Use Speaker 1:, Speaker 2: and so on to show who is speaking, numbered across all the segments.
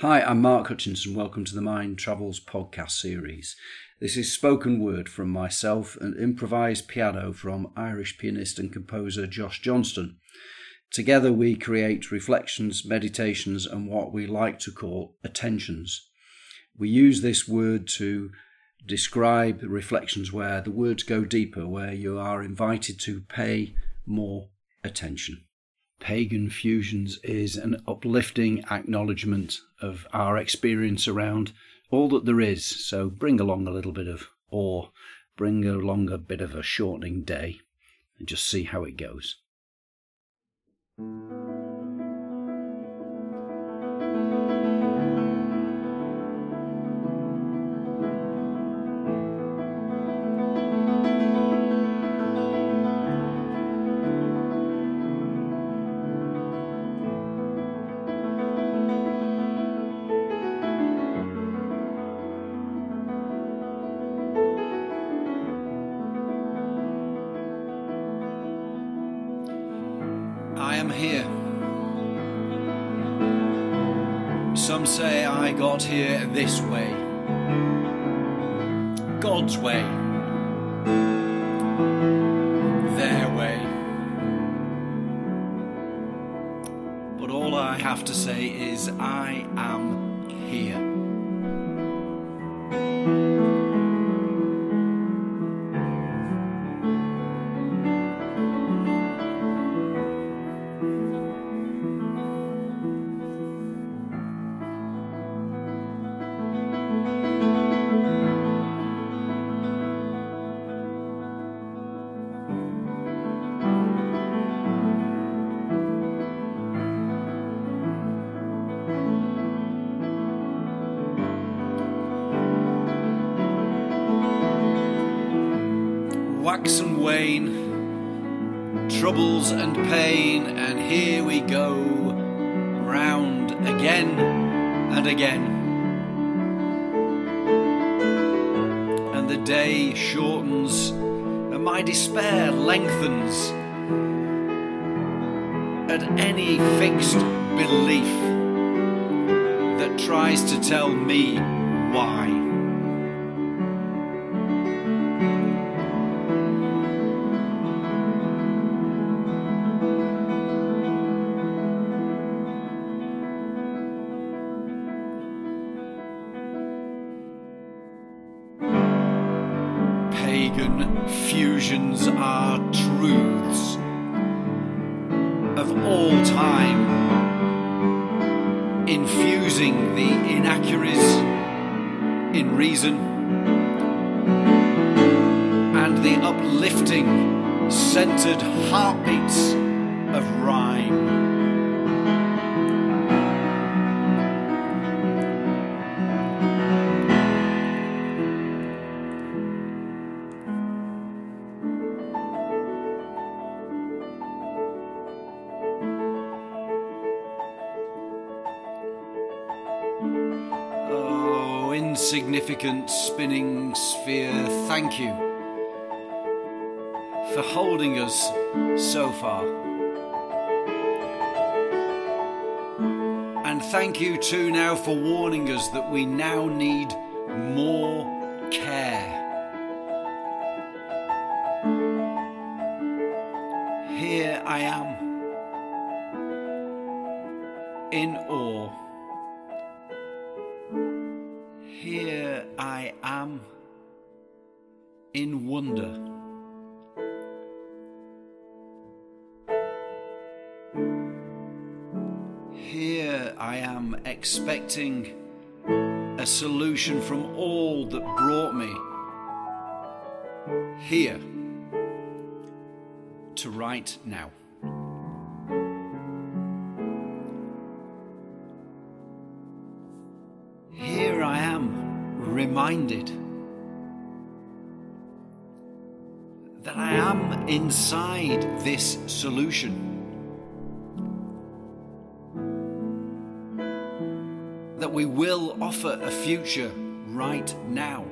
Speaker 1: Hi, I'm Mark Hutchinson. Welcome to the Mind Travels podcast series. This is spoken word from myself and improvised piano from Irish pianist and composer Josh Johnston. Together, we create reflections, meditations, and what we like to call attentions. We use this word to describe reflections where the words go deeper, where you are invited to pay more attention. Pagan Fusions is an uplifting acknowledgement of our experience around all that there is. So bring along a little bit of awe, bring along a bit of a shortening day, and just see how it goes. Am here. Some say I got here this way. God's way. Their way. But all I have to say is I am wax and wane, troubles and pain, and here we go, round again and again. And the day shortens, and my despair lengthens at any fixed belief that tries to tell me why. Pagan fusions are truths of all time, infusing the inaccuracies in reason and the uplifting, centered heartbeats of rhyme. Insignificant spinning sphere, thank you for holding us so far. And thank you too now for warning us that we now need more care. Here I am in awe. In wonder. Here I am expecting a solution from all that brought me here to right now. Here I am reminded inside this solution. That we will offer a future right now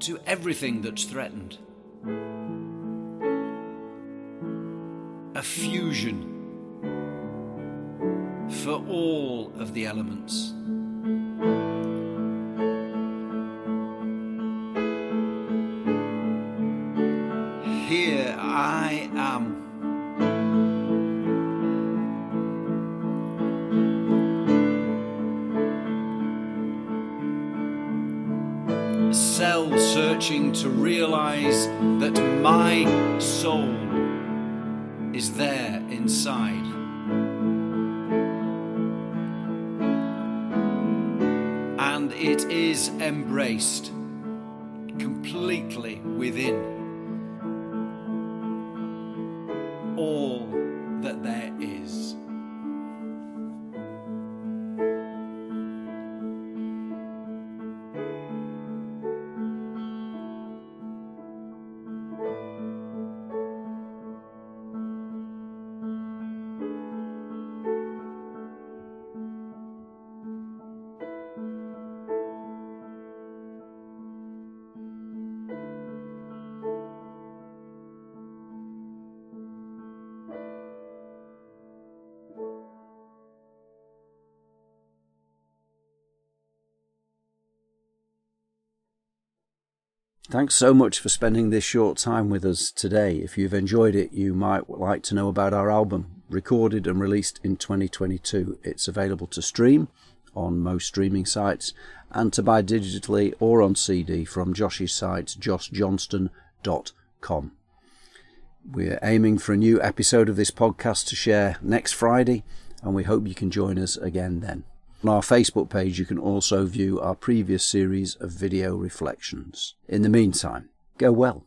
Speaker 1: to everything that's threatened. A fusion for all of the elements. Searching to realize that my soul is there inside. And it is embraced completely within Thanks so much for spending this short time with us today. If you've enjoyed it, you might like to know about our album, recorded and released in 2022. It's available to stream on most streaming sites and to buy digitally or on CD from Josh's site, joshjohnston.com. We're aiming for a new episode of this podcast to share next Friday, and we hope you can join us again then. On our Facebook page, you can also view our previous series of video reflections. In the meantime, go well.